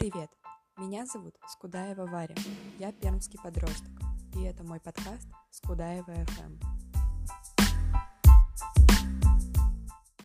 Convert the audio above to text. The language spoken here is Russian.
Привет! Меня зовут Скудаева Варя. Я пермский подросток. И это мой подкаст Скудаева FM.